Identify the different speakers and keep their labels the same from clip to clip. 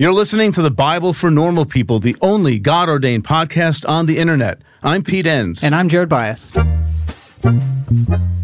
Speaker 1: You're listening to the Bible for Normal People, the only God ordained podcast on the internet. I'm Pete Enns.
Speaker 2: And I'm Jared Byas.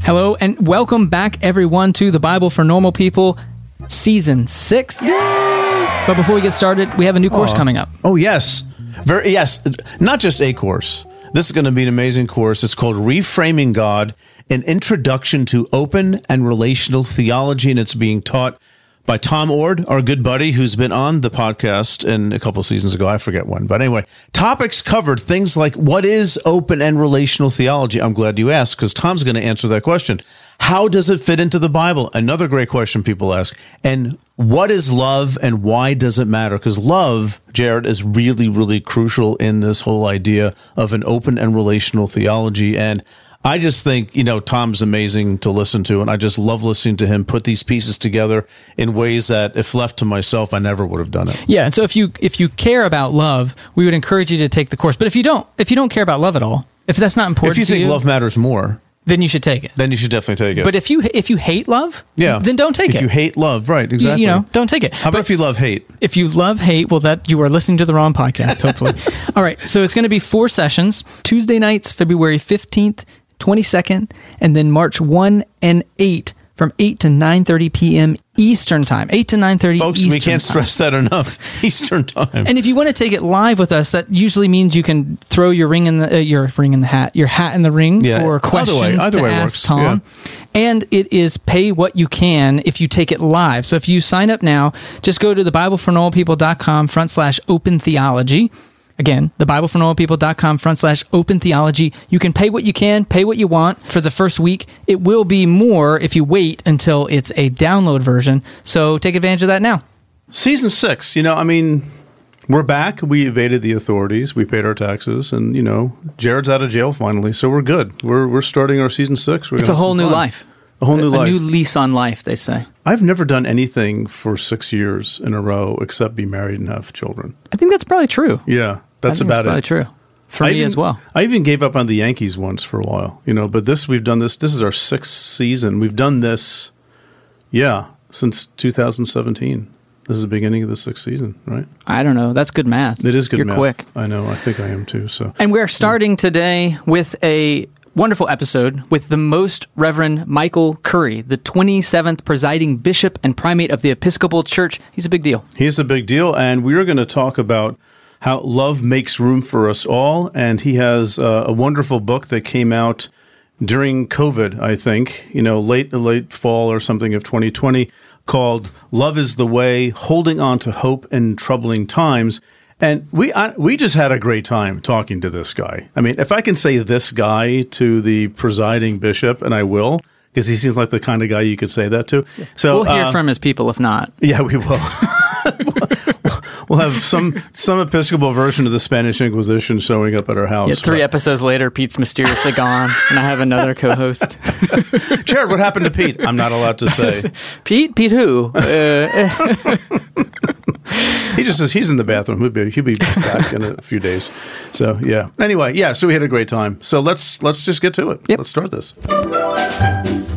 Speaker 2: Hello, and welcome back, everyone, to the Bible for Normal People, Season 6. But before we get started, we have a new course coming up.
Speaker 1: Oh, yes. Very, yes. Not just a course. This is going to be an amazing course. It's called Reframing God An Introduction to Open and Relational Theology, and it's being taught by Tom Oord, our good buddy who's been on the podcast in a couple seasons ago. I forget when. But anyway, topics covered things like what is open and relational theology? I'm glad you asked because Tom's going to answer that question. How does it fit into the Bible? Another great question people ask. And what is love and why does it matter? Because love, Jared, is really, really crucial in this whole idea of an open and relational theology. And I just think, you know, Tom's amazing to listen to, and I just love listening to him put these pieces together in ways that if left to myself, I never would have done it.
Speaker 2: Yeah, and so if you if you care about love, we would encourage you to take the course. But if you don't, if you don't care about love at all, if that's not important
Speaker 1: If you think
Speaker 2: you,
Speaker 1: love matters more,
Speaker 2: then you should take it.
Speaker 1: then you should definitely take it.
Speaker 2: But if you if you hate love,
Speaker 1: yeah,
Speaker 2: then don't take
Speaker 1: if
Speaker 2: it.
Speaker 1: If you hate love, right,
Speaker 2: You-
Speaker 1: exactly.
Speaker 2: you know, don't take it.
Speaker 1: How about
Speaker 2: But-
Speaker 1: if you love hate?
Speaker 2: if you love hate, well, that you are listening to the wrong podcast. Hopefully, all right. So it's going to be four sessions: Tuesday nights, February fifteenth, twenty second, and then March one and eight from eight to nine thirty p.m. Eastern time. Eight to nine thirty.
Speaker 1: Folks,
Speaker 2: Eastern
Speaker 1: we can't
Speaker 2: time.
Speaker 1: stress that enough. Eastern time.
Speaker 2: And if you want to take it live with us, that usually means you can throw your ring in the uh, your ring in the hat, your hat in the ring
Speaker 1: Yeah,
Speaker 2: for
Speaker 1: either way-
Speaker 2: questions
Speaker 1: either
Speaker 2: to
Speaker 1: way
Speaker 2: ask
Speaker 1: works,
Speaker 2: Tom. And it is pay what you can if you take it live. So if you sign up now, just go to the BibleForNormalPeople.com front slash open theology. Again, the BibleForNormalPeople.com front slash open theology. You can pay what you can, pay what you want for the first week. It will be more if you wait until it's a download version. So take advantage of that now.
Speaker 1: Season six, you know, I mean, we're back. We evaded the authorities. We paid our taxes, and you know, Jared's out of jail finally, so we're good. We're we're starting our season six. We're
Speaker 2: It's a whole new
Speaker 1: fun.
Speaker 2: life.
Speaker 1: A whole new
Speaker 2: a
Speaker 1: life.
Speaker 2: A new lease on life, they say.
Speaker 1: I've never done anything for six years in a row except be married and have children.
Speaker 2: I think that's probably true.
Speaker 1: Yeah, that's about
Speaker 2: probably
Speaker 1: it.
Speaker 2: true for
Speaker 1: I
Speaker 2: me
Speaker 1: even,
Speaker 2: as well.
Speaker 1: I even gave up on the Yankees once for a while, you know. But this, we've done this. This is our sixth season. We've done this, yeah, since 2017. This is the beginning of the sixth season, right?
Speaker 2: I don't know. That's good math.
Speaker 1: It is good.
Speaker 2: You're
Speaker 1: math.
Speaker 2: quick.
Speaker 1: I know. I think I am too. So
Speaker 2: And we're starting today with a wonderful episode with the Most Reverend Michael Curry, the 27th presiding bishop and primate of the Episcopal Church. He's a big deal.
Speaker 1: He's a big deal, and we are going to talk about how love makes room for us all. And he has uh, a wonderful book that came out during COVID, I think, you know, late late fall or something of 2020, called "Love Is the Way: Holding On to Hope in Troubling Times." And we I, we just had a great time talking to this guy. I mean, if I can say this guy to the presiding bishop, and I will. Because he seems like the kind of guy you could say that to. So
Speaker 2: We'll hear
Speaker 1: uh,
Speaker 2: from his people if not.
Speaker 1: yeah, we will. we'll have some some Episcopal version of the Spanish Inquisition showing up at our house.
Speaker 2: Yeah, three episodes later, Pete's mysteriously gone, and I have another co-host.
Speaker 1: Jared, what happened to Pete? I'm not allowed to say.
Speaker 2: Pete? Pete who? Uh,
Speaker 1: He just says he's in the bathroom. He'll be he'll be back in a few days. So yeah. Anyway, yeah. So we had a great time. So let's let's just get to it.
Speaker 2: Yep.
Speaker 1: Let's start this.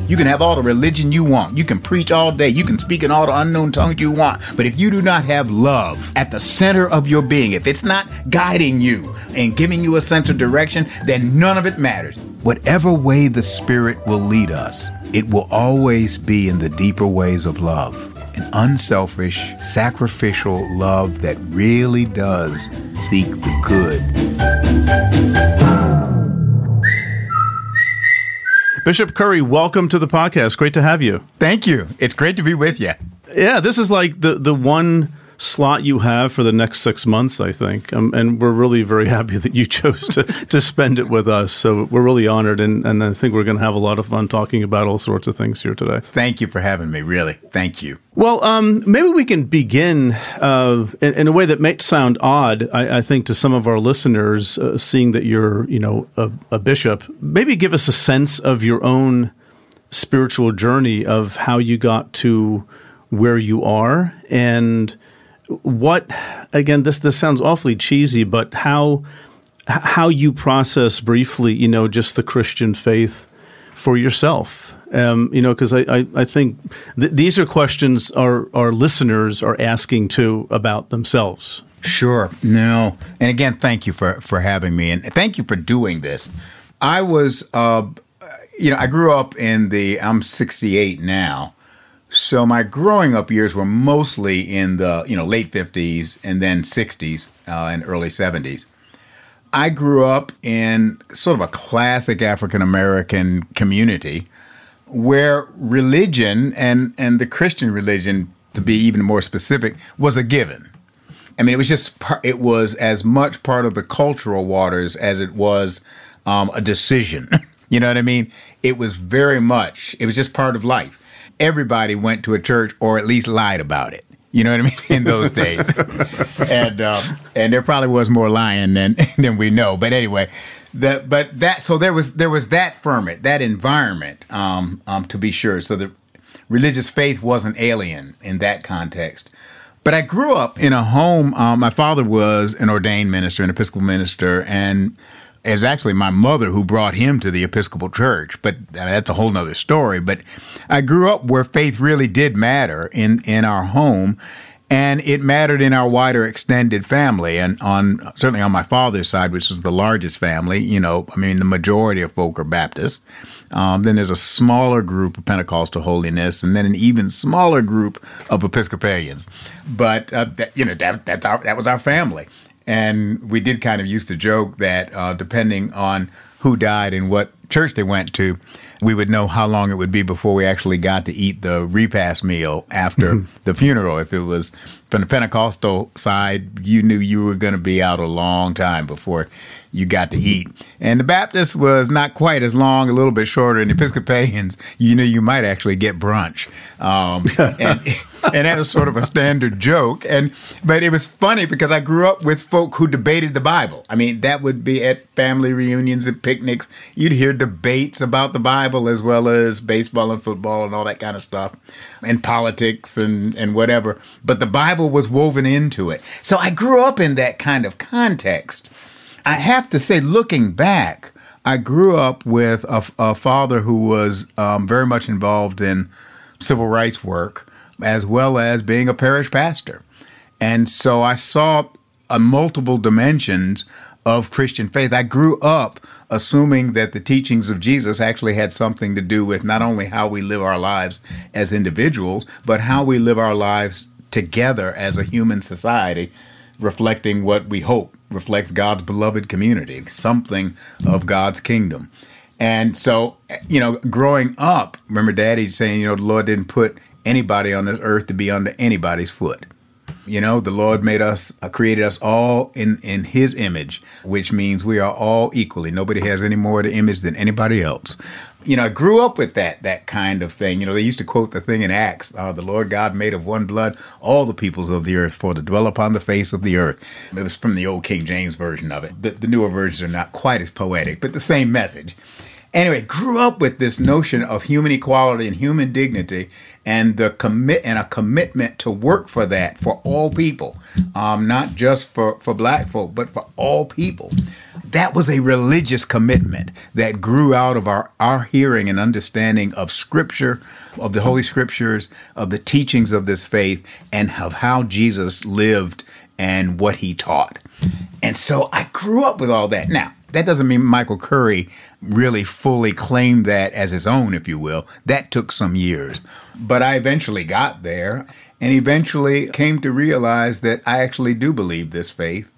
Speaker 3: You can have all the religion you want. You can preach all day. You can speak in all the unknown tongues you want. But if you do not have love at the center of your being, if it's not guiding you and giving you a sense of direction, then none of it matters. Whatever way the Spirit will lead us, it will always be in the deeper ways of love. An unselfish, sacrificial love that really does seek the good.
Speaker 1: Bishop Curry, welcome to the podcast. Great to have you.
Speaker 3: Thank you. It's great to be with you.
Speaker 1: Yeah, this is like the the one slot you have for the next six months, I think, um, and we're really very happy that you chose to to spend it with us. So we're really honored, and and I think we're going to have a lot of fun talking about all sorts of things here today.
Speaker 3: Thank you for having me, really. Thank you.
Speaker 1: Well, um, maybe we can begin uh, in, in a way that might sound odd. I, I think to some of our listeners, uh, seeing that you're, you know, a, a bishop, maybe give us a sense of your own spiritual journey of how you got to where you are and what. Again, this this sounds awfully cheesy, but how how you process briefly, you know, just the Christian faith for yourself? Um, you know, because I, I, I, think th- these are questions our, our listeners are asking too about themselves.
Speaker 3: Sure. No. And again, thank you for, for having me and thank you for doing this. I was, uh, you know, I grew up in the, I'm 68 now. So my growing up years were mostly in the, you know, late 50s and then 60s uh, and early 70s. I grew up in sort of a classic African American community where religion and, and the Christian religion, to be even more specific, was a given. I mean, it was just it was as much part of the cultural waters as it was um, a decision. you know what I mean? It was very much. It was just part of life. Everybody went to a church or at least lied about it. You know what I mean? In those days, and um, and there probably was more lying than than we know. But anyway, that but that so there was there was that ferment, that environment, um, um, to be sure. So the religious faith wasn't alien in that context. But I grew up in a home. Um, my father was an ordained minister, an Episcopal minister, and it's actually my mother who brought him to the Episcopal Church. But that's a whole nother story. But I grew up where faith really did matter in in our home, and it mattered in our wider extended family. And on certainly on my father's side, which is the largest family, you know, I mean, the majority of folk are Baptists. Um, then there's a smaller group of Pentecostal holiness, and then an even smaller group of Episcopalians. But uh, that, you know that that's our that was our family, and we did kind of used to joke that uh, depending on who died and what church they went to, we would know how long it would be before we actually got to eat the repast meal after the funeral. If it was from the Pentecostal side, you knew you were going to be out a long time before you got to eat. And the Baptist was not quite as long, a little bit shorter. And the Episcopalians, you know, you might actually get brunch. Um, and, and that was sort of a standard joke. And but it was funny because I grew up with folk who debated the Bible. I mean, that would be at family reunions and picnics. You'd hear debates about the Bible as well as baseball and football and all that kind of stuff, and politics and and whatever. But the Bible was woven into it. So I grew up in that kind of context. I have to say, looking back, I grew up with a, a father who was um, very much involved in civil rights work, as well as being a parish pastor. And so I saw a multiple dimensions of Christian faith. I grew up assuming that the teachings of Jesus actually had something to do with not only how we live our lives as individuals, but how we live our lives together as a human society, reflecting what we hope reflects God's beloved community, something of God's kingdom. And so, you know, growing up, remember daddy saying, you know, the Lord didn't put anybody on this earth to be under anybody's foot. You know, the Lord made us, uh, created us all in, in His image, which means we are all equally. Nobody has any more of the image than anybody else you know, I grew up with that that kind of thing. You know, they used to quote the thing in Acts: uh, "The Lord God made of one blood all the peoples of the earth for to dwell upon the face of the earth." It was from the old King James version of it. The, the newer versions are not quite as poetic, but the same message. Anyway, grew up with this notion of human equality and human dignity, and the commit and a commitment to work for that for all people, um, not just for for black folk, but for all people that was a religious commitment that grew out of our, our hearing and understanding of Scripture, of the Holy Scriptures, of the teachings of this faith, and of how Jesus lived and what he taught. And so I grew up with all that. Now, that doesn't mean Michael Curry really fully claimed that as his own, if you will. That took some years. But I eventually got there and eventually came to realize that I actually do believe this faith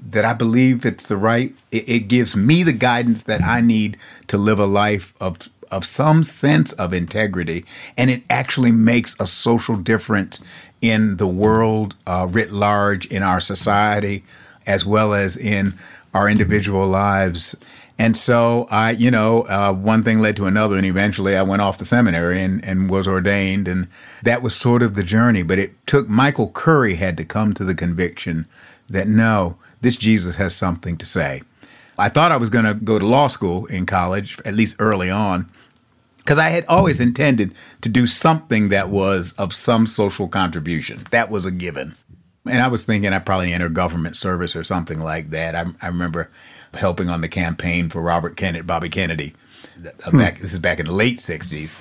Speaker 3: that I believe it's the right. It, it, gives me the guidance that I need to live a life of of some sense of integrity, and it actually makes a social difference in the world uh, writ large, in our society, as well as in our individual lives. And so I, you know, uh, one thing led to another, and eventually I went off the seminary and, and was ordained, and that was sort of the journey. But it took Michael Curry had to come to the conviction that no, this Jesus has something to say. I thought I was going to go to law school in college, at least early on, because I had always intended to do something that was of some social contribution. That was a given. And I was thinking I'd probably enter government service or something like that. I, I remember helping on the campaign for Robert Kennedy, Bobby Kennedy, uh, back this is back in the late '60s,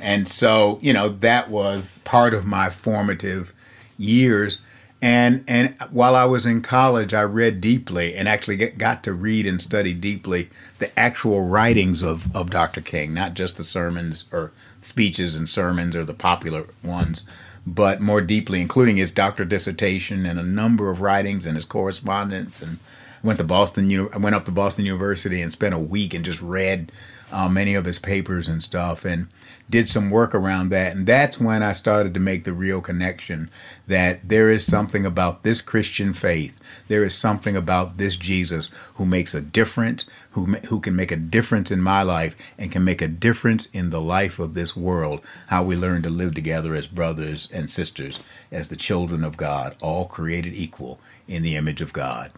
Speaker 3: and so you know that was part of my formative years. And and while I was in college, I read deeply and actually get, got to read and study deeply the actual writings of, of Dr. King, not just the sermons or speeches and sermons or the popular ones, but more deeply, including his doctoral dissertation and a number of writings and his correspondence. And went to Boston. I went up to Boston University and spent a week and just read uh, many of his papers and stuff. And did some work around that. And that's when I started to make the real connection that there is something about this Christian faith. There is something about this Jesus who makes a difference, who, who can make a difference in my life and can make a difference in the life of this world. How we learn to live together as brothers and sisters, as the children of God, all created equal in the image of God.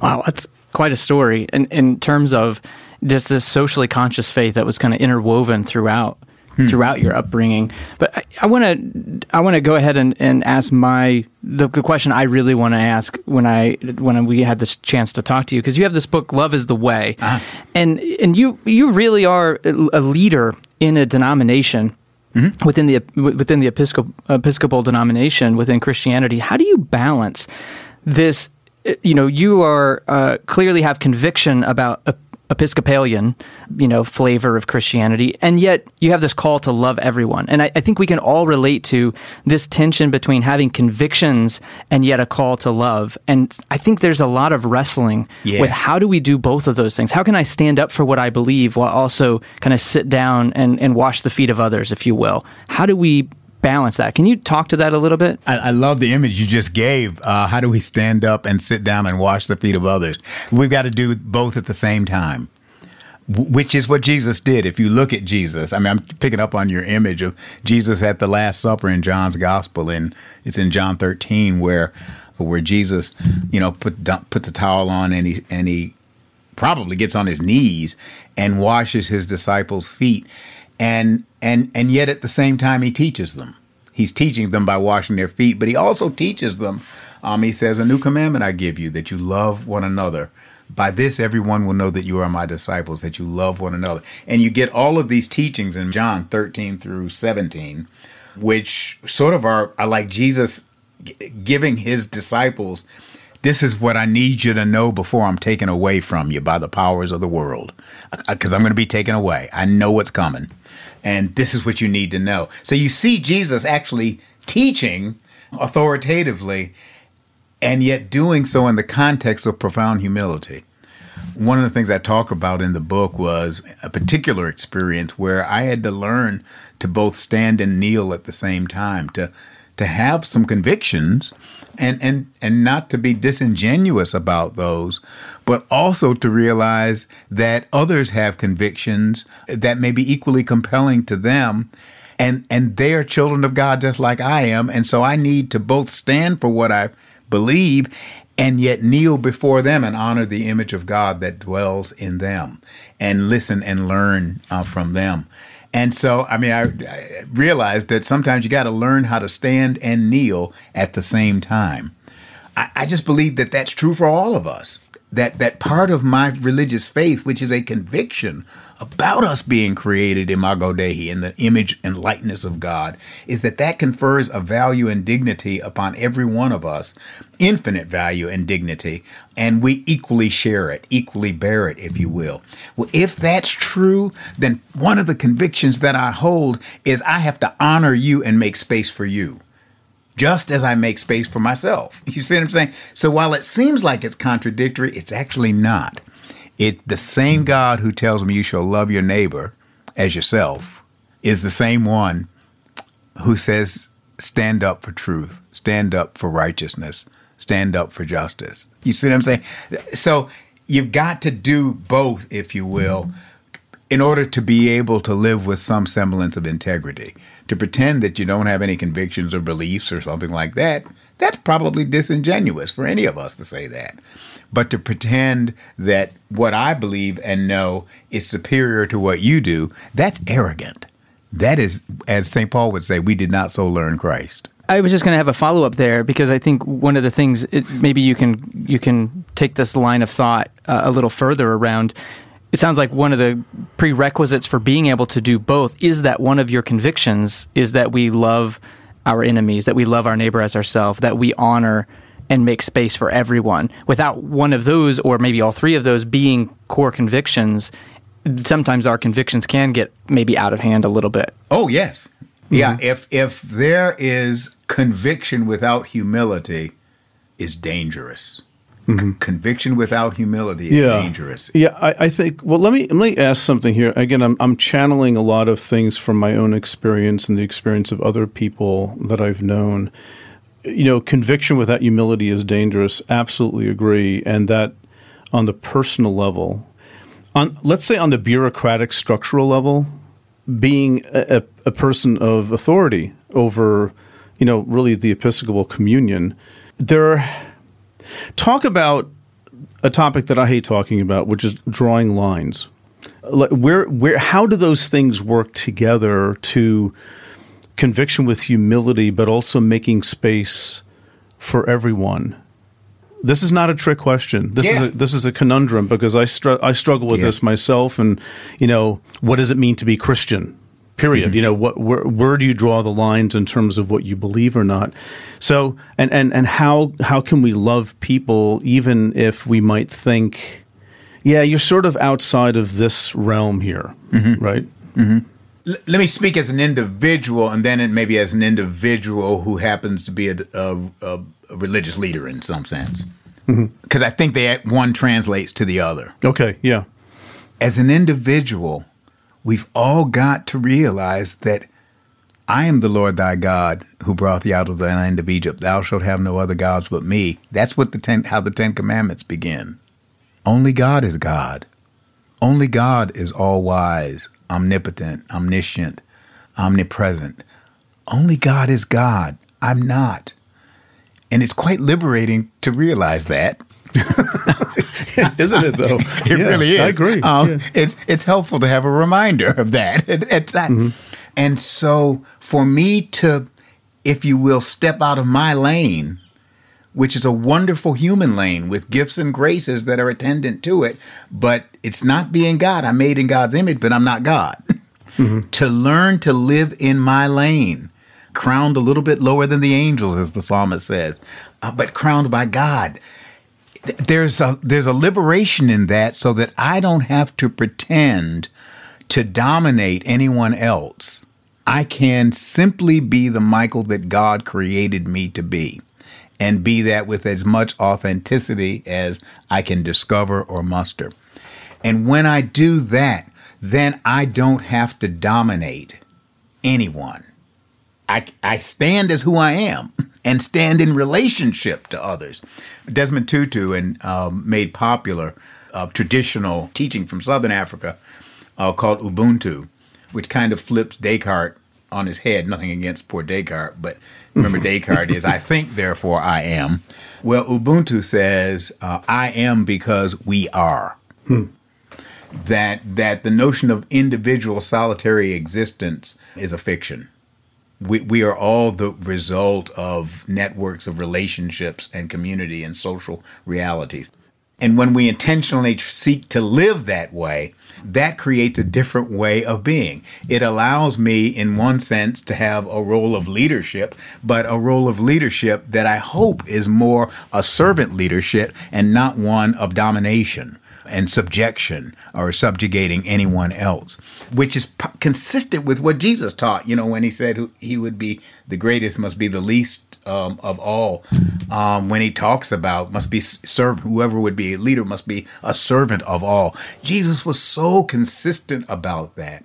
Speaker 2: Wow, that's quite a story in, in terms of just this socially conscious faith that was kind of interwoven throughout hmm. throughout your upbringing. But I want to I want to go ahead and, and ask my the, the question I really want to ask when I when we had this chance to talk to you because you have this book Love is the Way, uh-huh. and and you you really are a leader in a denomination. Mm-hmm. Within the within the Episcopal, Episcopal denomination within Christianity, how do you balance this? You know, you are uh, clearly have conviction about Episcopalian, you know, flavor of Christianity, and yet you have this call to love everyone. And I, I, think we can all relate to this tension between having convictions and yet a call to love. And I think there's a lot of wrestling yeah. with how do we do both of those things? How can I stand up for what I believe while also kind of sit down and, and wash the feet of others, if you will? How do we balance that. Can you talk to that a little bit?
Speaker 3: I, I love the image you just gave. Uh, how do we stand up and sit down and wash the feet of others? We've got to do both at the same time. Which is what Jesus did. If you look at Jesus, I mean, I'm picking up on your image of Jesus at the Last Supper in John's Gospel, and it's in John 13 where, where Jesus, you know, put put the towel on and he and he probably gets on his knees and washes his disciples' feet and and and yet at the same time he teaches them he's teaching them by washing their feet but he also teaches them um, he says a new commandment i give you that you love one another by this everyone will know that you are my disciples that you love one another and you get all of these teachings in john 13 through 17 which sort of are, are like jesus giving his disciples this is what I need you to know before I'm taken away from you by the powers of the world. Because I'm going to be taken away. I know what's coming and this is what you need to know. So you see Jesus actually teaching authoritatively and yet doing so in the context of profound humility. One of the things I talk about in the book was a particular experience where I had to learn to both stand and kneel at the same time, to to have some convictions and and and not to be disingenuous about those but also to realize that others have convictions that may be equally compelling to them and and they are children of God just like I am and so I need to both stand for what I believe and yet kneel before them and honor the image of God that dwells in them and listen and learn uh, from them. And so, I mean, I, I realized that sometimes you got to learn how to stand and kneel at the same time. I, I just believe that that's true for all of us that that part of my religious faith, which is a conviction about us being created imago Dei in the image and likeness of God, is that that confers a value and dignity upon every one of us, infinite value and dignity, and we equally share it, equally bear it, if you will. Well, if that's true, then one of the convictions that I hold is I have to honor you and make space for you just as I make space for myself. You see what I'm saying? So while it seems like it's contradictory, it's actually not. It's the same God who tells me you shall love your neighbor as yourself is the same one who says stand up for truth, stand up for righteousness, stand up for justice. You see what I'm saying? So you've got to do both, if you will, in order to be able to live with some semblance of integrity to pretend that you don't have any convictions or beliefs or something like that, that's probably disingenuous for any of us to say that. But to pretend that what I believe and know is superior to what you do, that's arrogant. That is, as St. Paul would say, we did not so learn Christ.
Speaker 2: I was just going to have a follow up there because I think one of the things it, maybe you can you can take this line of thought uh, a little further around it sounds like one of the prerequisites for being able to do both is that one of your convictions is that we love our enemies, that we love our neighbor as ourselves, that we honor and make space for everyone. Without one of those, or maybe all three of those, being core convictions, sometimes our convictions can get maybe out of hand a little bit.
Speaker 3: Oh yes, yeah. Mm-hmm. If if there is conviction without humility, is dangerous. Mm-hmm. C- conviction without humility is dangerous.
Speaker 1: Yeah, I, I think. Well, let me let me ask something here. Again, I'm I'm channeling a lot of things from my own experience and the experience of other people that I've known. You know, conviction without humility is dangerous. Absolutely agree, and that on the personal level, on let's say on the bureaucratic structural level, being a, a, a person of authority over, you know, really the Episcopal communion, there. Are, talk about a topic that I hate talking about, which is drawing lines. Like, Where, where, how do those things work together to conviction with humility, but also making space for everyone? This is not a trick question. This is a, this is a conundrum because I str- I struggle with
Speaker 3: Yeah.
Speaker 1: this myself. And you know, what does it mean to be Christian? Period.
Speaker 3: Mm-hmm.
Speaker 1: You know, what where, where do you draw the lines in terms of what you believe or not? So, and and and how how can we love people even if we might think, yeah, you're sort of outside of this realm here,
Speaker 3: Mm-hmm.
Speaker 1: right?
Speaker 3: L- let me speak as an individual, and then it maybe as an individual who happens to be a, a, a, a religious leader in some sense, because I think that one translates to the other.
Speaker 1: Okay, yeah,
Speaker 3: as an individual, we've all got to realize that I am the Lord thy God who brought thee out of the land of Egypt. Thou shalt have no other gods but me. That's what the ten, how the Ten Commandments begin. Only God is God. Only God is all wise, omnipotent, omniscient, omnipresent. Only God is God. I'm not. And it's quite liberating to realize that.
Speaker 1: isn't it though?
Speaker 3: It
Speaker 1: Yeah,
Speaker 3: really is.
Speaker 1: I agree.
Speaker 3: Um,
Speaker 1: Yeah.
Speaker 3: It's it's helpful to have a reminder of that. It- it's that.
Speaker 1: Mm-hmm.
Speaker 3: And so for me to, if you will, step out of my lane, which is a wonderful human lane with gifts and graces that are attendant to it, but it's not being God. I'm made in God's image, but I'm not God.
Speaker 1: Mm-hmm.
Speaker 3: To learn to live in my lane, crowned a little bit lower than the angels, as the psalmist says, uh, but crowned by God there's a there's a liberation in that so that I don't have to pretend to dominate anyone else. I can simply be the Michael that God created me to be and be that with as much authenticity as I can discover or muster. And when I do that, then I don't have to dominate anyone. I, I stand as who I am and stand in relationship to others. Desmond Tutu and um, made popular uh, traditional teaching from Southern Africa uh, called Ubuntu, which kind of flips Descartes on his head. Nothing against poor Descartes, but remember Descartes is I think, therefore I am. Well, Ubuntu says uh, I am because we are that that the notion of individual solitary existence is a fiction. We we are all the result of networks of relationships and community and social realities. And when we intentionally seek to live that way, that creates a different way of being. It allows me, in one sense, to have a role of leadership, but a role of leadership that I hope is more a servant leadership and not one of domination and subjection or subjugating anyone else, which is p- consistent with what Jesus taught, you know, when he said he would be the greatest, must be the least um, of all. Um, when he talks about must be serve, whoever would be a leader must be a servant of all. Jesus was so consistent about that.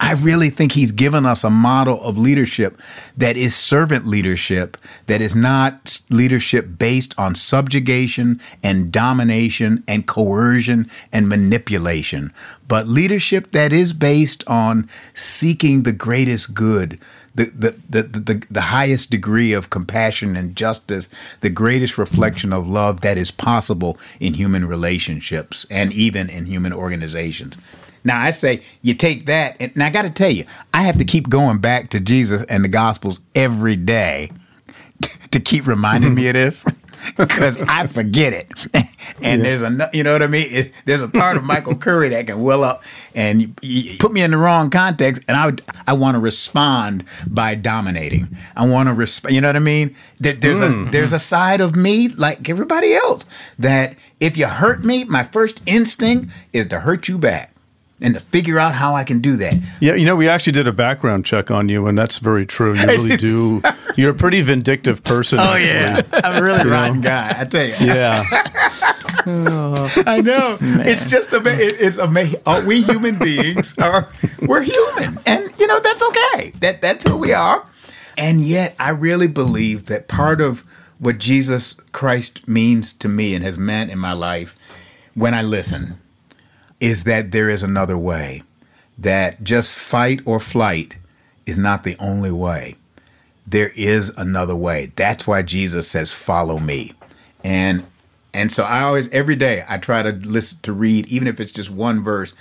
Speaker 3: I really think he's given us a model of leadership that is servant leadership, that is not leadership based on subjugation and domination and coercion and manipulation, but leadership that is based on seeking the greatest good. The, the, the, the, the highest degree of compassion and justice, the greatest reflection of love that is possible in human relationships and even in human organizations. Now I say you take that, and I got to tell you, I have to keep going back to Jesus and the Gospels every day to keep reminding me of this. because I forget it. and there's a, you know what I mean? It, there's a part of Michael Curry that can well up and you, you put me in the wrong context, and I would, I want to respond by dominating. I want to respond. You know what I mean? There, there's a mm-hmm. there's a side of me like everybody else that if you hurt me, my first instinct is to hurt you back and to figure out how I can do that.
Speaker 1: Yeah, you know, we actually did a background check on you, and that's very true. You really do. You're a pretty vindictive person.
Speaker 3: Oh
Speaker 1: actually.
Speaker 3: yeah, I'm a really rotten guy. I tell you.
Speaker 1: Yeah.
Speaker 3: I know. It's just ama- it, it's amazing. Uh, we human beings are we're human, and you know that's okay. That that's who we are. And yet, I really believe that part of what Jesus Christ means to me and has meant in my life when I listen is that there is another way. That just fight or flight is not the only way. There is another way. That's why Jesus says, "Follow me." And and so I always every day I try to listen to read even if it's just one verse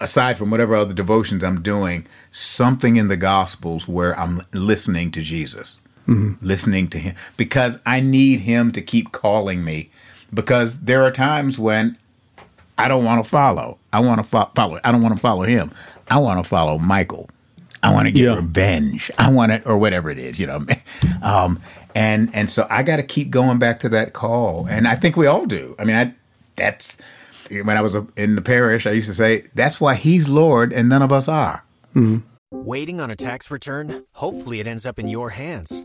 Speaker 3: aside from whatever other devotions I'm doing, something in the gospels where I'm listening to Jesus. Mm-hmm. Listening to him because I need him to keep calling me because there are times when I don't want to follow. I want to fo- follow. I don't want to follow him. I want to follow Michael. I want to get
Speaker 1: Yeah.
Speaker 3: revenge. I want it, or whatever it is, you know. Um, and and so I got to keep going back to that call, and I think we all do. I mean, I that's when I was in the parish. I used to say that's why he's Lord and none of us are. Mm-hmm.
Speaker 4: Waiting on a tax return? Hopefully, it ends up in your hands.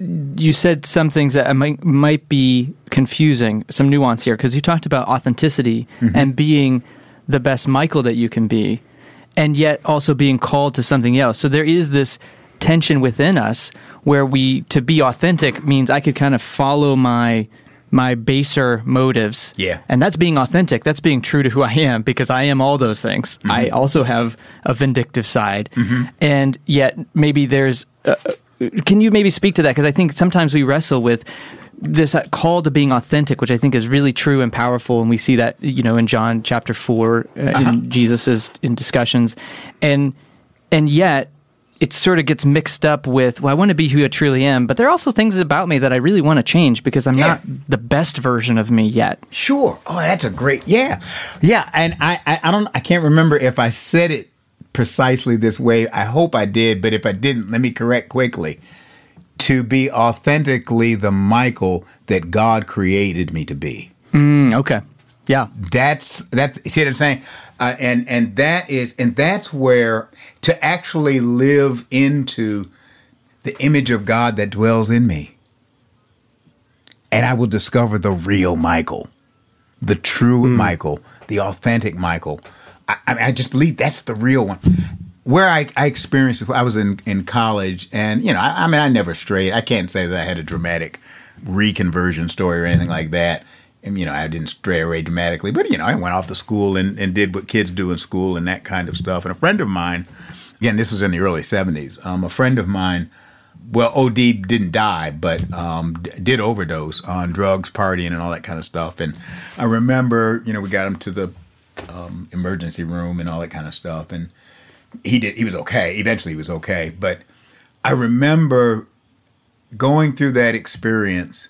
Speaker 2: You said some things that might might be confusing. Some nuance here because you talked about authenticity and being the best Michael that you can be, and yet also being called to something else. So there is this tension within us where we to be authentic means I could kind of follow my my baser motives.
Speaker 3: Yeah.
Speaker 2: And that's being authentic. That's being true to who I am because I am all those things. I also have a vindictive side. And yet maybe there's uh, can you maybe speak to that because I think sometimes we wrestle with this uh, call to being authentic, which I think is really true and powerful, and we see that you know in John chapter four uh, in Jesus's in discussions, and and yet it sort of gets mixed up with well, I want to be who I truly am, but there are also things about me that I really want to change because I'm
Speaker 3: Yeah.
Speaker 2: not the best version of me yet.
Speaker 3: Sure. Oh, that's a great. Yeah, yeah. And I, I, I don't. I can't remember if I said it precisely this way. I hope I did, but if I didn't, let me correct quickly. To be authentically the Michael that God created me to be.
Speaker 2: Mm, okay, yeah,
Speaker 3: That's that's. See what I'm saying? Uh, and and that is and that's where to actually live into the image of God that dwells in me. And I will discover the real Michael, the true Michael, the authentic Michael. I, I, mean, I just believe that's the real one. Where I, I experienced I was in, in college, and you know, I, I mean, I never strayed. I can't say that I had a dramatic reconversion story or anything like that. And you know, I didn't stray away dramatically, but you know, I went off to school and, and did what kids do in school and that kind of stuff. And a friend of mine, again, this was in the early '70s. Um, a friend of mine, well, OD didn't die, but um, d- did overdose on drugs, partying, and all that kind of stuff. And I remember, you know, we got him to the um, emergency room and all that kind of stuff, and he did. He was okay. Eventually, he was okay. But I remember going through that experience,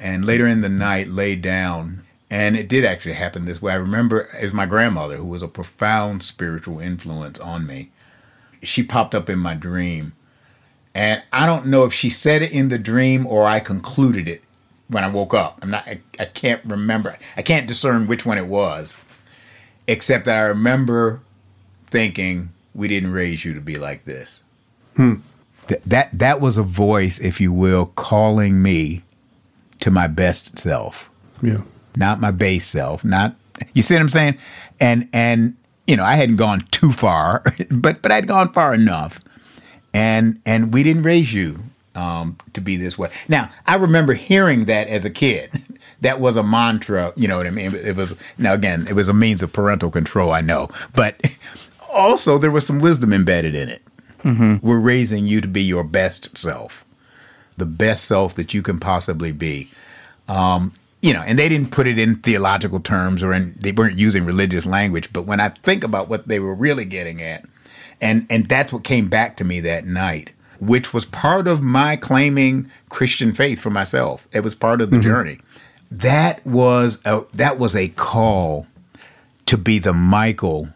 Speaker 3: and later in the night, lay down. And it did actually happen this way. I remember it was my grandmother, who was a profound spiritual influence on me. She popped up in my dream. And I don't know if she said it in the dream or I concluded it when I woke up. I'm not I, I can't remember. I can't discern which one it was. Except that I remember thinking we didn't raise you to be like this. Th- that that was a voice, if you will, calling me to my best self
Speaker 1: Yeah.
Speaker 3: not my base self, not you see what I'm saying? And and you know, I hadn't gone too far, but but I'd gone far enough. And and we didn't raise you um, to be this way. Now, I remember hearing that as a kid. that was a mantra. You know what I mean? It was now again, it was a means of parental control. I know, but also there was some wisdom embedded in it. We're raising you to be your best self, the best self that you can possibly be. Um, you know, and they didn't put it in theological terms or in they weren't using religious language. But when I think about what they were really getting at, and and that's what came back to me that night, which was part of my claiming Christian faith for myself. It was part of the journey. That was a, that was a call to be the Michael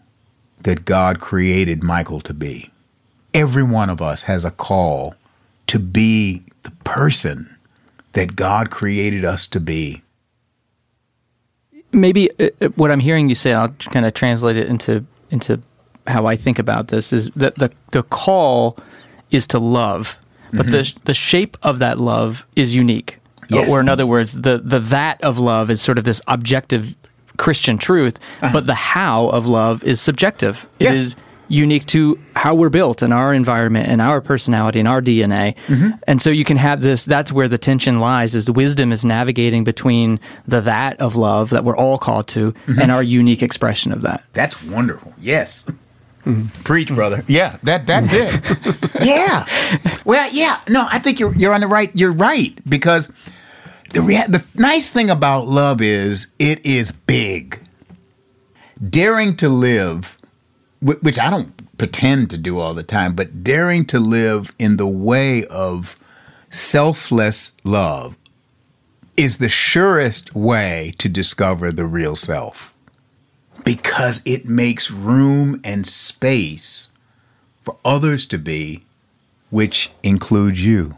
Speaker 3: that God created Michael to be. Every one of us has a call to be the person that God created us to be.
Speaker 2: maybe uh, uh, what I'm hearing you say, I'll kind of translate it into into how I think about this is that the the call is to love, but the the shape of that love is unique.
Speaker 3: Yes.
Speaker 2: Or in other words, the the that of love is sort of this objective Christian truth, uh-huh. but the how of love is subjective.
Speaker 3: Yeah.
Speaker 2: It is unique to how we're built and our environment and our personality and our DNA. Mm-hmm. And so you can have this that's where the tension lies is the wisdom is navigating between the that of love that we're all called to mm-hmm. and our unique expression of that.
Speaker 3: That's wonderful. Yes. Preach, brother. Yeah, that that's it. yeah. Well, yeah. No, I think you're you're on the right. You're right because the rea- the nice thing about love is it is big. Daring to live, which I don't pretend to do all the time, but daring to live in the way of selfless love is the surest way to discover the real self because it makes room and space for others to be, which includes you.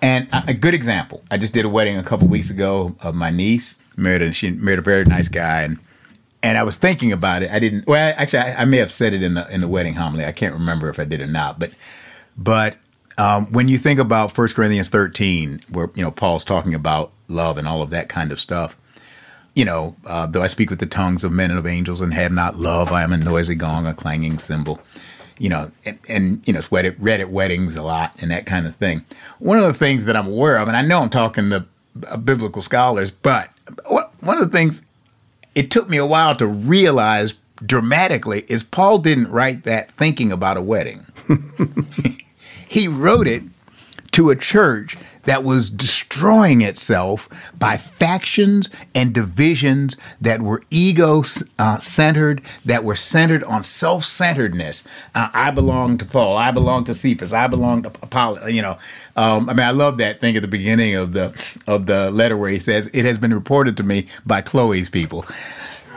Speaker 3: And a, a good example, I just did a wedding a couple weeks ago of my niece. Married a, she married a very nice guy, and and I was thinking about it. I didn't. Well, actually, I, I may have said it in the in the wedding homily. I can't remember if I did or not. But but um, when you think about 1 Corinthians 13, where you know Paul's talking about love and all of that kind of stuff, you know, uh, though I speak with the tongues of men and of angels and have not love, I am a noisy gong, a clanging cymbal. You know, and, and you know, it's read at, read at weddings a lot and that kind of thing. One of the things that I'm aware of, and I know I'm talking to uh, biblical scholars, but one of the things it took me a while to realize dramatically is Paul didn't write that thinking about a wedding. he wrote it to a church that was destroying itself by factions and divisions that were ego uh, centered, that were centered on self centeredness. Uh, I belong to Paul. I belong to Cephas. I belong to Apollo. You know, um, I mean, I love that thing at the beginning of the of the letter where he says, "It has been reported to me by Chloe's people."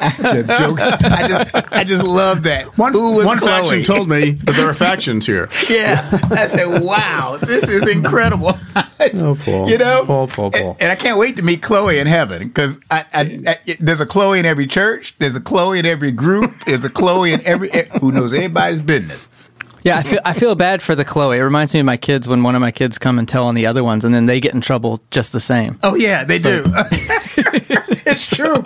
Speaker 3: The joke- I just, I just love that.
Speaker 1: One,
Speaker 3: Who was
Speaker 1: one
Speaker 3: Chloe?
Speaker 1: faction told me that there are factions here.
Speaker 3: Yeah, I said, "Wow, this is incredible."
Speaker 1: Oh, Paul.
Speaker 3: You know,
Speaker 1: Paul, Paul, Paul.
Speaker 3: And, and I can't wait to meet Chloe in heaven because I, I, I- there's a Chloe in every church. There's a Chloe in every group. There's a Chloe in every eh, who knows everybody's business.
Speaker 2: Yeah, I feel I feel bad for the Chloe. It reminds me of my kids when one of my kids come and tell on the other ones, and then they get in trouble just the same.
Speaker 3: Oh yeah, they do. it's true.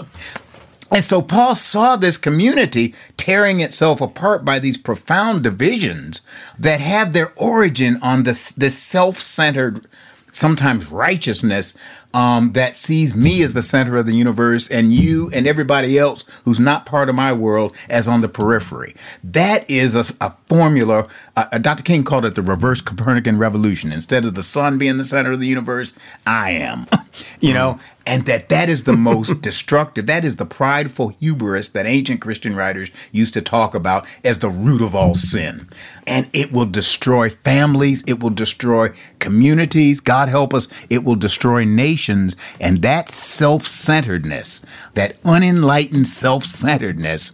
Speaker 3: And so Paul saw this community tearing itself apart by these profound divisions that have their origin on this this self-centered, sometimes righteousness um, that sees me as the center of the universe and you and everybody else who's not part of my world as on the periphery. That is a, a formula. Uh, Dr. King called it the reverse Copernican revolution. Instead of the sun being the center of the universe, I am. you know, mm-hmm. and that that is the most destructive. That is the prideful hubris that ancient Christian writers used to talk about as the root of all sin. And it will destroy families, it will destroy communities, God help us, it will destroy nations. And that self centeredness, that unenlightened self centeredness,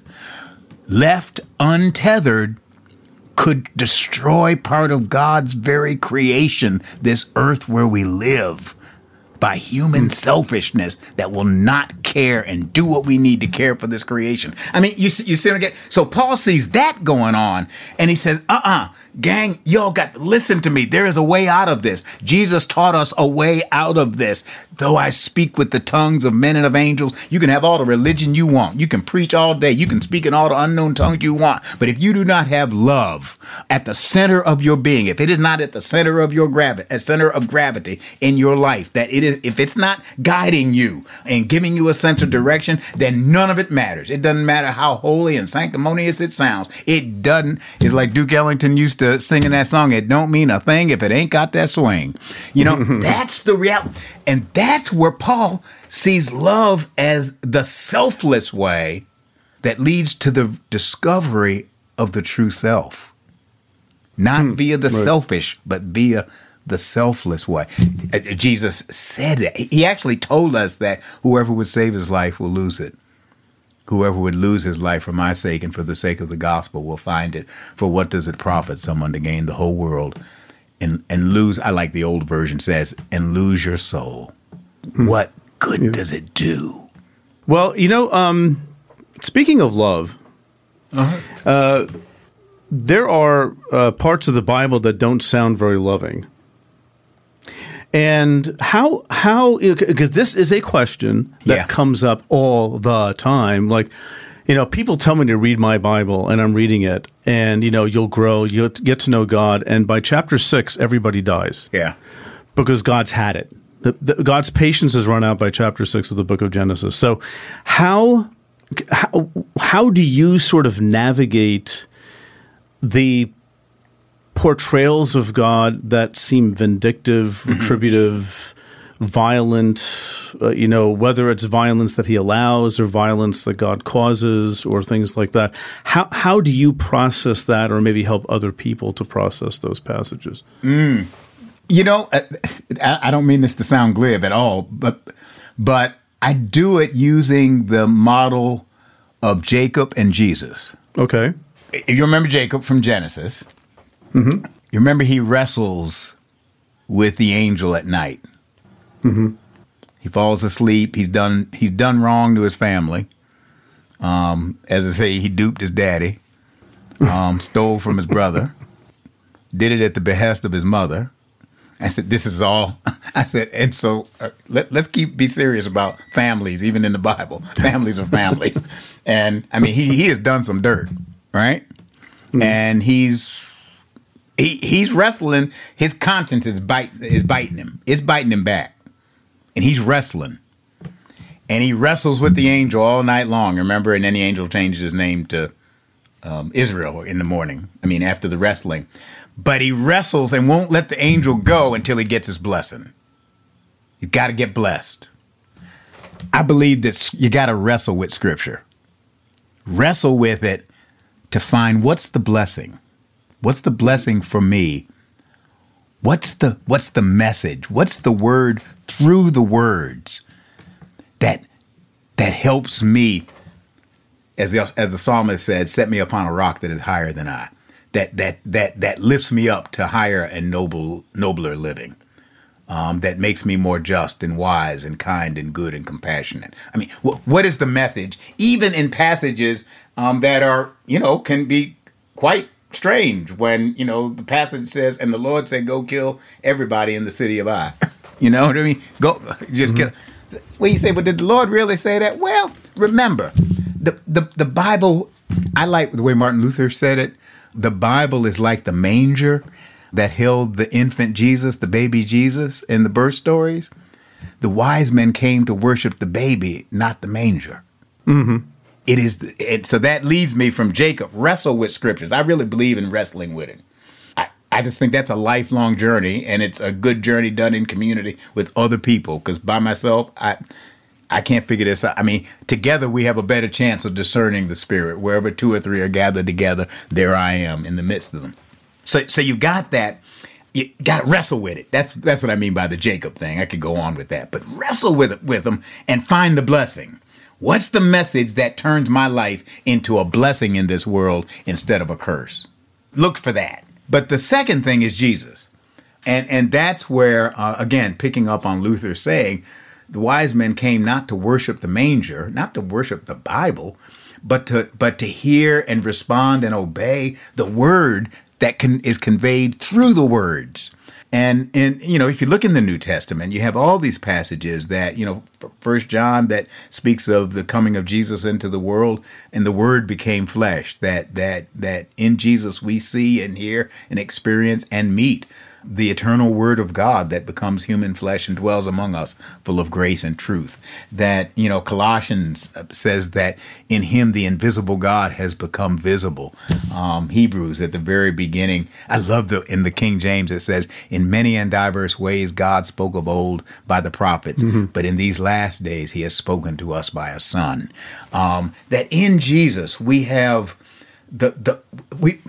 Speaker 3: left untethered, could destroy part of God's very creation, this earth where we live by human selfishness that will not care and do what we need to care for this creation. I mean, you see, you see get? So Paul sees that going on, and he says, "Uh-uh, gang, y'all got listen to me. There is a way out of this. Jesus taught us a way out of this. Though I speak with the tongues of men and of angels, you can have all the religion you want. You can preach all day. You can speak in all the unknown tongues you want. But if you do not have love at the center of your being, if it is not at the center of your gravity, at center of gravity in your life, that it is, if it's not guiding you and giving you a sense of direction, then none of it matters. It doesn't matter how holy and sanctimonious it sounds. It doesn't. It's like Duke Ellington used to sing in that song. It don't mean a thing if it ain't got that swing. You know, that's the reality. And that's where Paul sees love as the selfless way that leads to the discovery of the true self. Not via the selfish, but via the selfless way. Uh, Jesus said it. He actually told us that whoever would save his life will lose it. Whoever would lose his life for my sake and for the sake of the gospel will find it. For what does it profit someone to gain the whole world and, and lose, I like the old version says, and lose your soul? What good does it do?
Speaker 1: Well, you know, um, speaking of love, uh, there are uh, parts of the Bible that don't sound very loving. And how how because this is a question that
Speaker 3: Yeah.
Speaker 1: comes up all the time. Like, you know, people tell me to read my Bible, and I'm reading it, and you know, you'll grow, you'll get to know God, and by chapter six, everybody dies
Speaker 3: Yeah.
Speaker 1: because God's had it. The, the, God's patience is run out by chapter six of the book of Genesis. So, how how how do you sort of navigate the portrayals of God that seem vindictive, retributive, violent? Uh, you know, whether it's violence that He allows or violence that God causes or things like that. How how do you process that, or maybe help other people to process those passages?
Speaker 3: You know, uh, I, I don't mean this to sound glib at all, but but I do it using the model of Jacob and Jesus.
Speaker 1: Okay.
Speaker 3: If you remember Jacob from Genesis, you remember he wrestles with the angel at night. He falls asleep. He's done. He's done wrong to his family. Um, as I say, he duped his daddy, um, stole from his brother, did it at the behest of his mother. I said, "This is all." I said, and so uh, let, let's keep be serious about families, even in the Bible. Families are families, and I mean, he he has done some dirt, right? And he's he he's wrestling. His conscience is bite is biting him. It's biting him back, and he's wrestling. And he wrestles with the angel all night long. Remember, and then the angel changes his name to um, Israel in the morning. I mean, after the wrestling. But he wrestles and won't let the angel go until he gets his blessing. He's got to get blessed. I believe that you got to wrestle with Scripture. Wrestle with it to find what's the blessing. What's the blessing for me? What's the what's the message? What's the word through the words that that helps me as the as the psalmist said, set me upon a rock that is higher than I. That that that that lifts me up to higher and noble nobler living. Um, that makes me more just and wise and kind and good and compassionate. I mean, wh- what is the message? Even in passages um, that are, you know, can be quite strange when, you know, the passage says, and the Lord said, go kill everybody in the city of Ai. You know what I mean? Go, just kill. Well, you say, but did the Lord really say that? Well, remember, the, the, the Bible, I like the way Martin Luther said it. The Bible is like the manger that held the infant Jesus, the baby Jesus, in the birth stories. The wise men came to worship the baby, not the manger. Mm-hmm. It is, and so that leads me from Jacob. Wrestle with scriptures. I really believe in wrestling with it. I, I just think that's a lifelong journey, and it's a good journey done in community with other people. Because by myself, I, I can't figure this out. I mean, together we have a better chance of discerning the spirit. Wherever two or three are gathered together, there I am in the midst of them. So, so you got that. You got to wrestle with it. That's that's what I mean by the Jacob thing. I could go on with that, but wrestle with it with them and find the blessing. What's the message that turns my life into a blessing in this world instead of a curse? Look for that. But the second thing is Jesus, and and that's where uh, again picking up on Luther saying, the wise men came not to worship the manger, not to worship the Bible, but to but to hear and respond and obey the word that can, is conveyed through the words. And and you know, if you look in the New Testament, you have all these passages that you know, First John that speaks of the coming of Jesus into the world, and the Word became flesh. That that that in Jesus we see and hear and experience and meet the eternal word of God that becomes human flesh and dwells among us, full of grace and truth. That, you know, Colossians says that in him the invisible God has become visible. Um, Hebrews at the very beginning, I love the, in the King James, it says, in many and diverse ways God spoke of old by the prophets, mm-hmm. but in these last days he has spoken to us by a son. Um, that in Jesus we have the, the, we,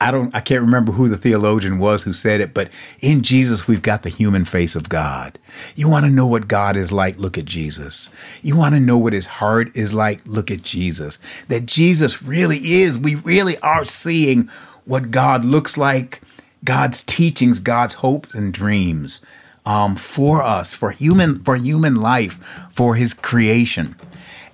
Speaker 3: I don't I can't remember who the theologian was who said it, but in Jesus we've got the human face of God. You want to know what God is like, look at Jesus. You want to know what his heart is like, look at Jesus. That Jesus really is, we really are seeing what God looks like, God's teachings, God's hopes and dreams um, for us, for human for human life, for his creation.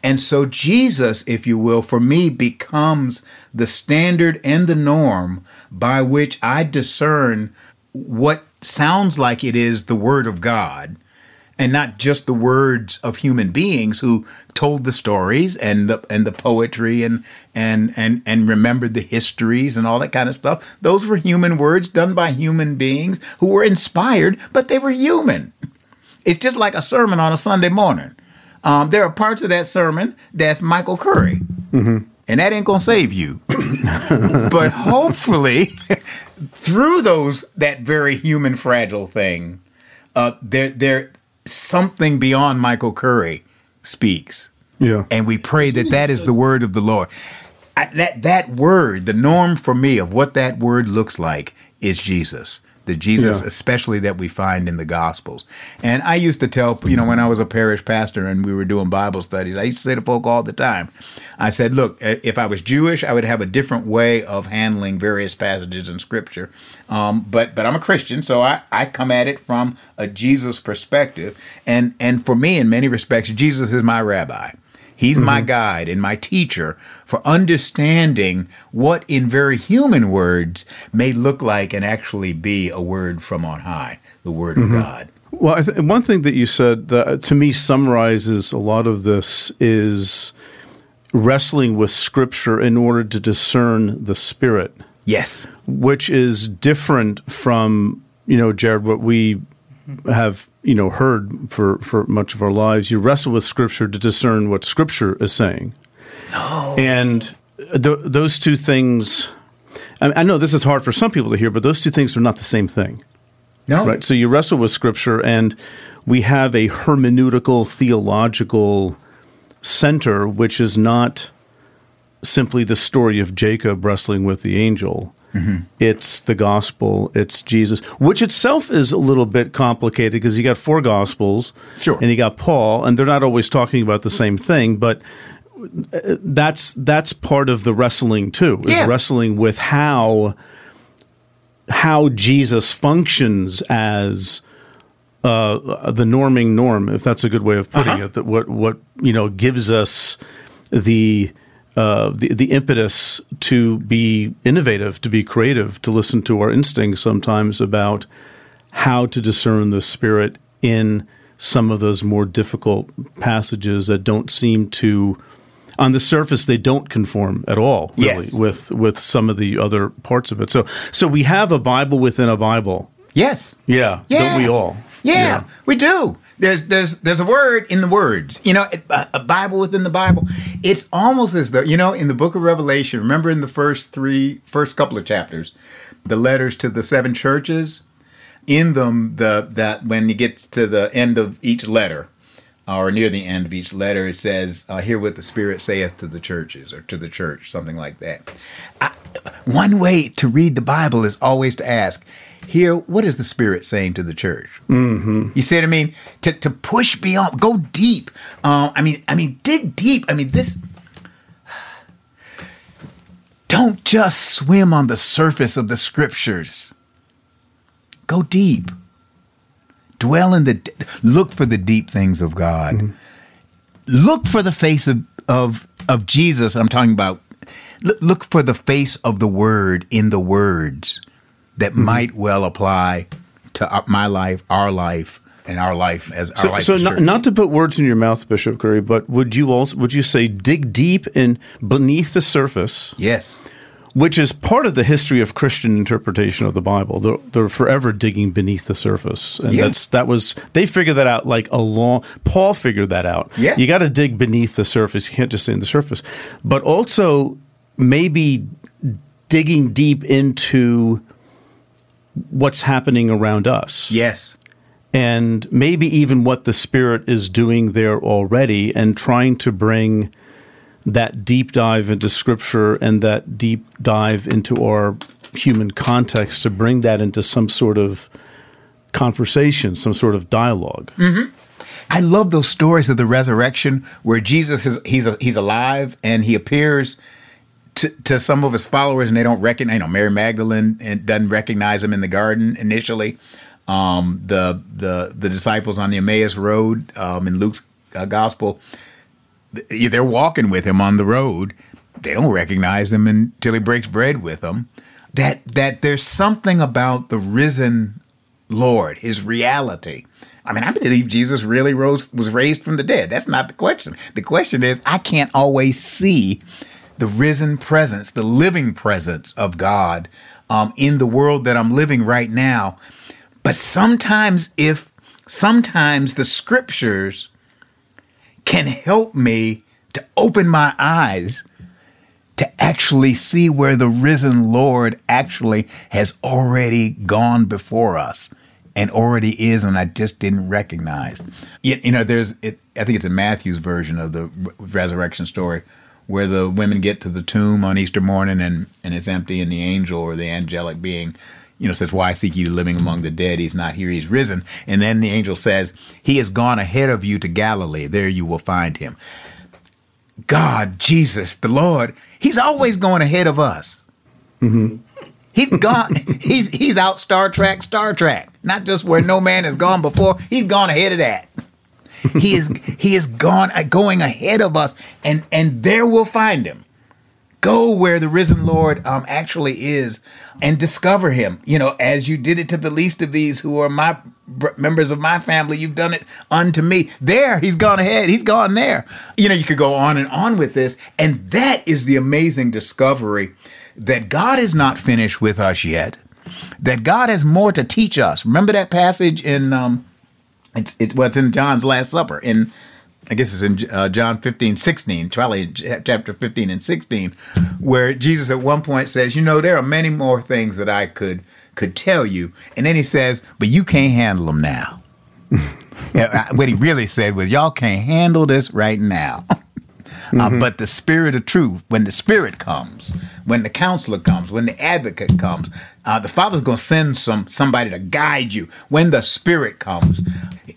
Speaker 3: And so Jesus, if you will, for me becomes the standard and the norm by which I discern what sounds like it is the Word of God and not just the words of human beings who told the stories and the and the poetry and and and and remembered the histories and all that kind of stuff. Those were human words done by human beings who were inspired, but they were human. It's just like a sermon on a Sunday morning. Um, there are parts of that sermon that's Michael Curry. Mm-hmm and that ain't gonna save you. but hopefully, through those that very human fragile thing, uh, there there something beyond Michael Curry speaks.
Speaker 1: Yeah,
Speaker 3: and we pray that that is the word of the Lord. I, that that word, the norm for me of what that word looks like, is Jesus the Jesus, yeah. especially that we find in the Gospels. And I used to tell, you know, when I was a parish pastor and we were doing Bible studies, I used to say to folk all the time, I said, look, if I was Jewish, I would have a different way of handling various passages in Scripture. Um, but but I'm a Christian, so I, I come at it from a Jesus perspective. And and for me, in many respects, Jesus is my rabbi. He's mm-hmm. my guide and my teacher for understanding what, in very human words, may look like and actually be a word from on high, the Word mm-hmm. of God.
Speaker 1: Well, th- one thing that you said that to me summarizes a lot of this is wrestling with Scripture in order to discern the Spirit.
Speaker 3: Yes.
Speaker 1: Which is different from, you know, Jared, what we have you know heard for for much of our lives you wrestle with scripture to discern what scripture is saying.
Speaker 3: No.
Speaker 1: and th- those two things I, I know this is hard for some people to hear but those two things are not the same thing.
Speaker 3: No.
Speaker 1: Right? So you wrestle with scripture and we have a hermeneutical theological center which is not simply the story of jacob wrestling with the angel Mm-hmm. It's the gospel. It's Jesus, which itself is a little bit complicated because you got four gospels,
Speaker 3: sure,
Speaker 1: and you got Paul, and they're not always talking about the same thing, but uh, that's that's part of the wrestling too. Is
Speaker 3: yeah.
Speaker 1: wrestling with how how Jesus functions as uh, the norming norm, if that's a good way of putting uh-huh. it. That what what you know gives us the uh, the the impetus to be innovative, to be creative, to listen to our instincts sometimes about how to discern the spirit in some of those more difficult passages that don't seem to on the surface they don't conform at all really
Speaker 3: yes.
Speaker 1: with with some of the other parts of it so so we have a bible within a bible
Speaker 3: yes
Speaker 1: yeah,
Speaker 3: yeah.
Speaker 1: don't we all
Speaker 3: yeah, yeah. we do there's there's there's a word in the words. You know, a Bible within the Bible. It's almost as though you know in the Book of Revelation. Remember in the first three first couple of chapters, the letters to the seven churches. In them, the that when you get to the end of each letter, or near the end of each letter, it says, uh, "Hear what the Spirit saith to the churches," or to the church, something like that. I, one way to read the Bible is always to ask, here, what is the Spirit saying to the church?
Speaker 1: Mm-hmm.
Speaker 3: You see what I mean? To, to push beyond, go deep. Uh, I mean, I mean, dig deep. I mean, this. Don't just swim on the surface of the scriptures. Go deep. Dwell in the. Look for the deep things of God. Mm-hmm. Look for the face of of of Jesus. I'm talking about. Look for the face of the Word in the words that mm-hmm. might well apply to my life, our life, and our life as our
Speaker 1: So,
Speaker 3: life.
Speaker 1: so not, not to put words in your mouth, Bishop Curry, but would you also would you say dig deep in beneath the surface,
Speaker 3: yes,
Speaker 1: which is part of the history of Christian interpretation of the Bible? They're, they're forever digging beneath the surface, and
Speaker 3: Yeah.
Speaker 1: that's that was they figured that out like a long. Paul figured that out.
Speaker 3: Yeah.
Speaker 1: you got to dig beneath the surface. You can't just stay in the surface, but also maybe digging deep into what's happening around us.
Speaker 3: Yes,
Speaker 1: and maybe even what the spirit is doing there already and trying to bring that deep dive into scripture and that deep dive into our human context to bring that into some sort of conversation some sort of dialog mm-hmm.
Speaker 3: I love those stories of the resurrection where Jesus is he's a, he's alive and he appears to, to some of his followers and they don't recognize. You know, Mary Magdalene and doesn't recognize him in the garden initially. Um, the the the disciples on the Emmaus road um, in Luke's uh, gospel, they're walking with him on the road. They don't recognize him until he breaks bread with them. That that there's something about the risen Lord, his reality. I mean, I believe Jesus really rose was raised from the dead. That's not the question. The question is, I can't always see the risen presence, the living presence of God um, in the world that I'm living right now. But sometimes, if sometimes the scriptures can help me to open my eyes to actually see where the risen Lord actually has already gone before us and already is, and I just didn't recognize. You, you know, there's, it, I think it's in Matthew's version of the resurrection story where the women get to the tomb on Easter morning and, and it's empty, and the angel or the angelic being, you know, says, Why seek you living among the dead? He's not here, he's risen. And then the angel says, He has gone ahead of you to Galilee. There you will find him. God, Jesus, the Lord, He's always going ahead of us. Mm-hmm. He's gone. he's he's out Star Trek, Star Trek. Not just where no man has gone before. He's gone ahead of that. He is he is gone uh, going ahead of us, and and there we'll find him. Go where the risen Lord um, actually is, and discover him. You know, as you did it to the least of these who are my members of my family, you've done it unto me. There, he's gone ahead. He's gone there. You know, you could go on and on with this, and that is the amazing discovery that God is not finished with us yet. That God has more to teach us. Remember that passage in um, it's it's what's in John's Last Supper in I guess it's in uh, John 15, 16, probably chapter 15 and 16, where Jesus at one point says, You know, there are many more things that I could could tell you. And then he says, But you can't handle them now. Yeah, uh, what he really said was, Y'all can't handle this right now. Uh, but the spirit of truth, when the spirit comes, when the counselor comes, when the advocate comes, uh, the Father's going to send some somebody to guide you. When the spirit comes,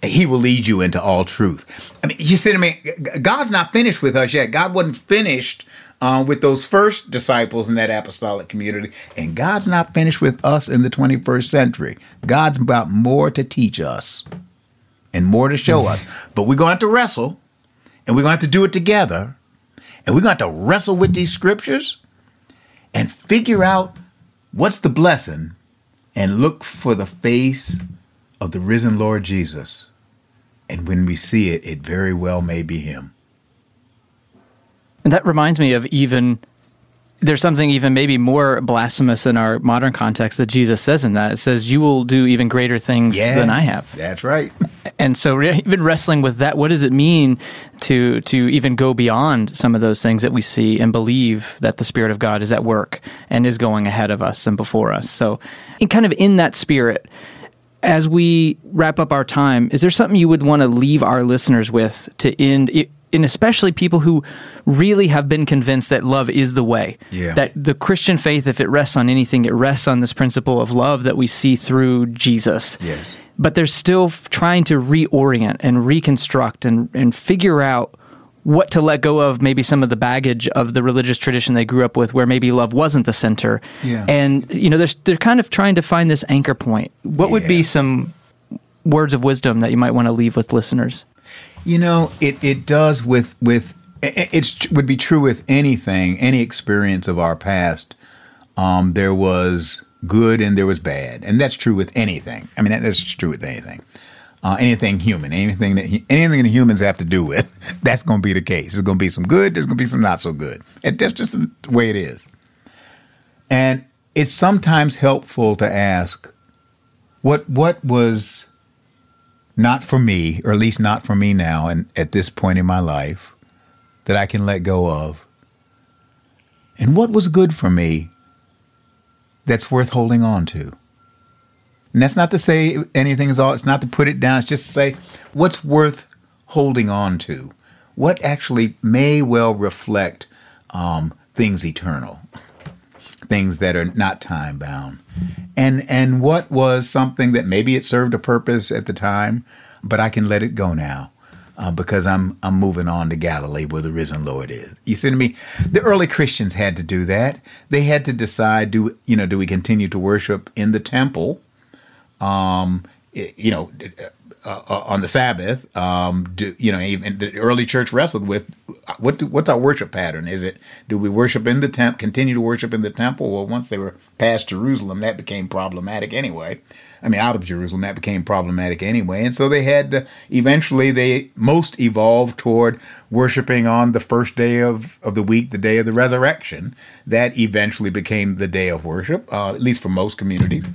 Speaker 3: he will lead you into all truth. I mean, you see, I mean, God's not finished with us yet. God wasn't finished uh, with those first disciples in that apostolic community, and God's not finished with us in the 21st century. God's about more to teach us and more to show us. But we're going to have to wrestle, and we're going to have to do it together, and we're going to have to wrestle with these scriptures and figure out what's the blessing and look for the face of the risen Lord Jesus. And when we see it, it very well may be him.
Speaker 2: And that reminds me of even there's something even maybe more blasphemous in our modern context that Jesus says in that. It says, "You will do even greater things than I have."
Speaker 3: That's right.
Speaker 2: And so, re- even wrestling with that, what does it mean to to even go beyond some of those things that we see and believe that the Spirit of God is at work and is going ahead of us and before us? So, in kind of in that spirit, as we wrap up our time, is there something you would want to leave our listeners with to end? i- And especially people who really have been convinced that love is the way.
Speaker 3: Yeah.
Speaker 2: That the Christian faith, if it rests on anything, it rests on this principle of love that we see through Jesus
Speaker 3: Yes.
Speaker 2: but they're still f- trying to reorient and reconstruct and, and figure out what to let go of maybe some of the baggage of the religious tradition they grew up with where maybe love wasn't the center
Speaker 3: Yeah.
Speaker 2: and you know they're, they're kind of trying to find this anchor point what would be some words of wisdom that you might want to leave with listeners
Speaker 3: You know, it, it does with with it would be true with anything, any experience of our past. Um, there was good and there was bad, and that's true with anything. I mean, that's true with anything. Uh, anything human, anything that anything that humans have to do with, that's going to be the case. There's going to be some good. There's going to be some not so good. And that's just the way it is. And it's sometimes helpful to ask, what what was not for me, or at least not for me now, and at this point in my life, that I can let go of, and what was good for me that's worth holding on to. And that's not to say anything is all, it's not to put it down, it's just to say what's worth holding on to. What actually may well reflect um, things eternal, things that are not time bound. And, and what was something that maybe it served a purpose at the time, but I can let it go now. Uh, because I'm I'm moving on to Galilee where the risen Lord is. You see to me, the early Christians had to do that. They had to decide do you know do we continue to worship in the temple um, you know, uh, uh, on the Sabbath, um, do, you know, even the early church wrestled with what do, what's our worship pattern? Is it do we worship in the temple, continue to worship in the temple? Well, once they were past Jerusalem, that became problematic anyway. I mean, out of Jerusalem, that became problematic anyway, and so they had to, eventually they most evolved toward worshiping on the first day of, of the week, the day of the resurrection. That eventually became the day of worship, uh, at least for most communities.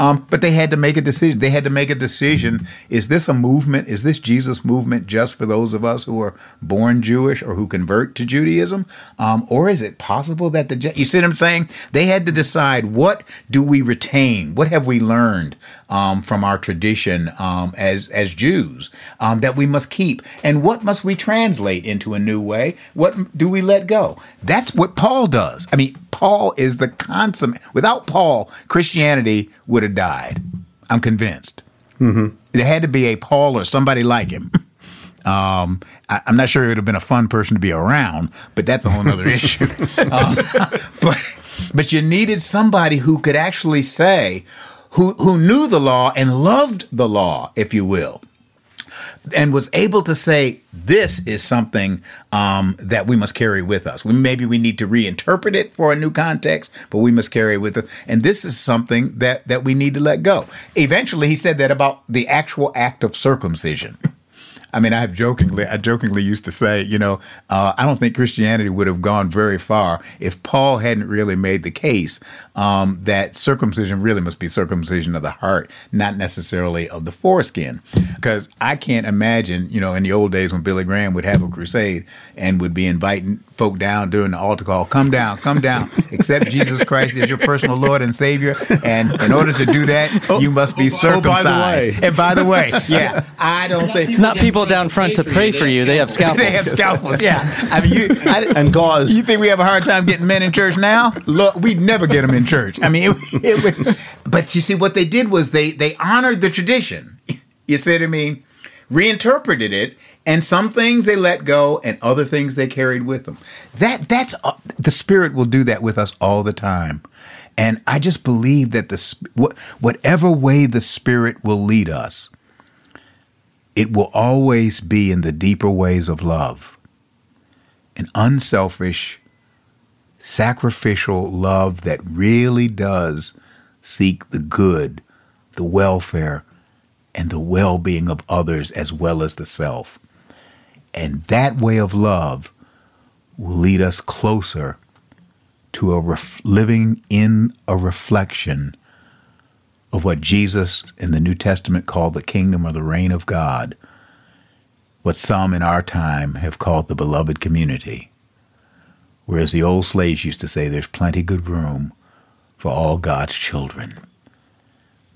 Speaker 3: Um, but they had to make a decision. They had to make a decision. Is this a movement? Is this Jesus movement just for those of us who are born Jewish or who convert to Judaism? Um, or is it possible that the, you see what I'm saying? They had to decide what do we retain? What have we learned um, from our tradition um, as, as Jews um, that we must keep? And what must we translate into a new way? What do we let go? That's what Paul does. I mean, Paul is the consummate. Without Paul, Christianity would have died. I'm convinced. Mm-hmm. There had to be a Paul or somebody like him. Um, I, am not sure it would have been a fun person to be around, but that's a whole other issue. Uh, but but you needed somebody who could actually say, who who knew the law and loved the law, if you will and was able to say this is something um, that we must carry with us. We, maybe we need to reinterpret it for a new context, but we must carry it with us. And this is something that that we need to let go. Eventually, he said that about the actual act of circumcision. I mean, I have jokingly, I jokingly used to say, you know, uh, I don't think Christianity would have gone very far if Paul hadn't really made the case um, that circumcision really must be circumcision of the heart, not necessarily of the foreskin. Because I can't imagine, you know, in the old days when Billy Graham would have a crusade and would be inviting folk down during the altar call, come down, come down, accept Jesus Christ as your personal Lord and Savior. And in order to do that, oh, you must be circumcised. Oh, by and by the way, yeah, I don't think
Speaker 2: it's not people down front to pray for you. They have scalpels.
Speaker 3: they have scalpels. Yeah, I mean, you I,
Speaker 1: and gauze.
Speaker 3: You think we have a hard time getting men in church now? Look, we'd never get them in church. I mean, it, it would, but you see, what they did was they they honored the tradition. You see what I mean? Reinterpreted it and some things they let go and other things they carried with them. That that's uh, the spirit will do that with us all the time. And i just believe that the whatever way the spirit will lead us it will always be in the deeper ways of love. An unselfish sacrificial love that really does seek the good the welfare and the well-being of others as well as the self and that way of love will lead us closer to a ref- living in a reflection of what Jesus in the New Testament called the kingdom or the reign of God, what some in our time have called the beloved community. Whereas the old slaves used to say there's plenty good room for all God's children.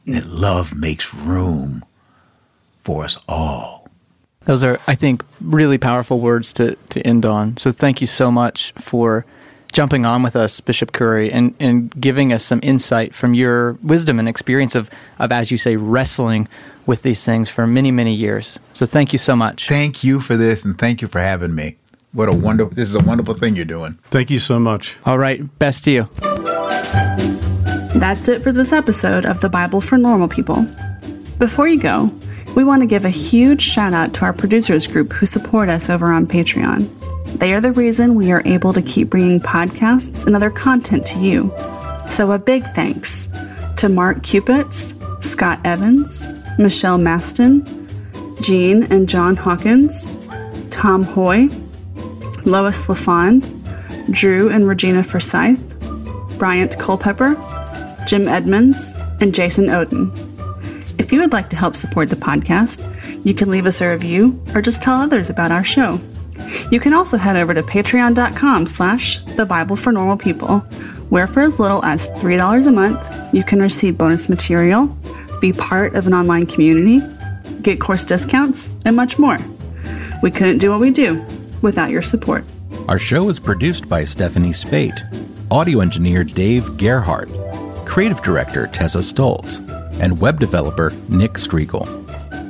Speaker 3: That love makes room for us all.
Speaker 2: Those are, I think, really powerful words to, to end on. So thank you so much for jumping on with us, Bishop Curry, and, and giving us some insight from your wisdom and experience of, of, as you say, wrestling with these things for many, many years. So thank you so much.
Speaker 3: Thank you for this, and thank you for having me. What a wonderful, this is a wonderful thing you're doing.
Speaker 1: Thank you so much.
Speaker 2: All right, best to you.
Speaker 5: That's it for this episode of the Bible for Normal People. Before you go, we want to give a huge shout out to our producers group who support us over on Patreon. They are the reason we are able to keep bringing podcasts and other content to you. So, a big thanks to Mark Cupits, Scott Evans, Michelle Maston, Jean and John Hawkins, Tom Hoy, Lois LaFond, Drew and Regina Forsyth, Bryant Culpepper, Jim Edmonds, and Jason Oden. If you would like to help support the podcast, you can leave us a review or just tell others about our show. You can also head over to patreon.com slash the Bible for Normal People, where for as little as $3 a month, you can receive bonus material, be part of an online community, get course discounts, and much more. We couldn't do what we do without your support.
Speaker 6: Our show is produced by Stephanie Spate, audio engineer Dave Gerhardt, creative director Tessa Stoltz, and web developer Nick Striegel.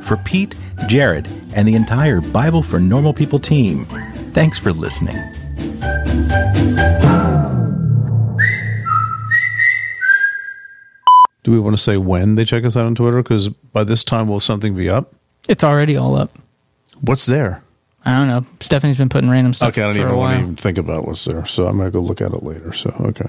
Speaker 6: For Pete, Jared, and the entire Bible for Normal People team, thanks for listening.
Speaker 1: Do we want to say when they check us out on Twitter? Because by this time, will something be up?
Speaker 2: It's already all up.
Speaker 1: What's there?
Speaker 2: I don't know. Stephanie's been putting random stuff
Speaker 1: Okay, I don't
Speaker 2: for
Speaker 1: even want to even think about what's there. So I'm going to go look at it later. So, okay.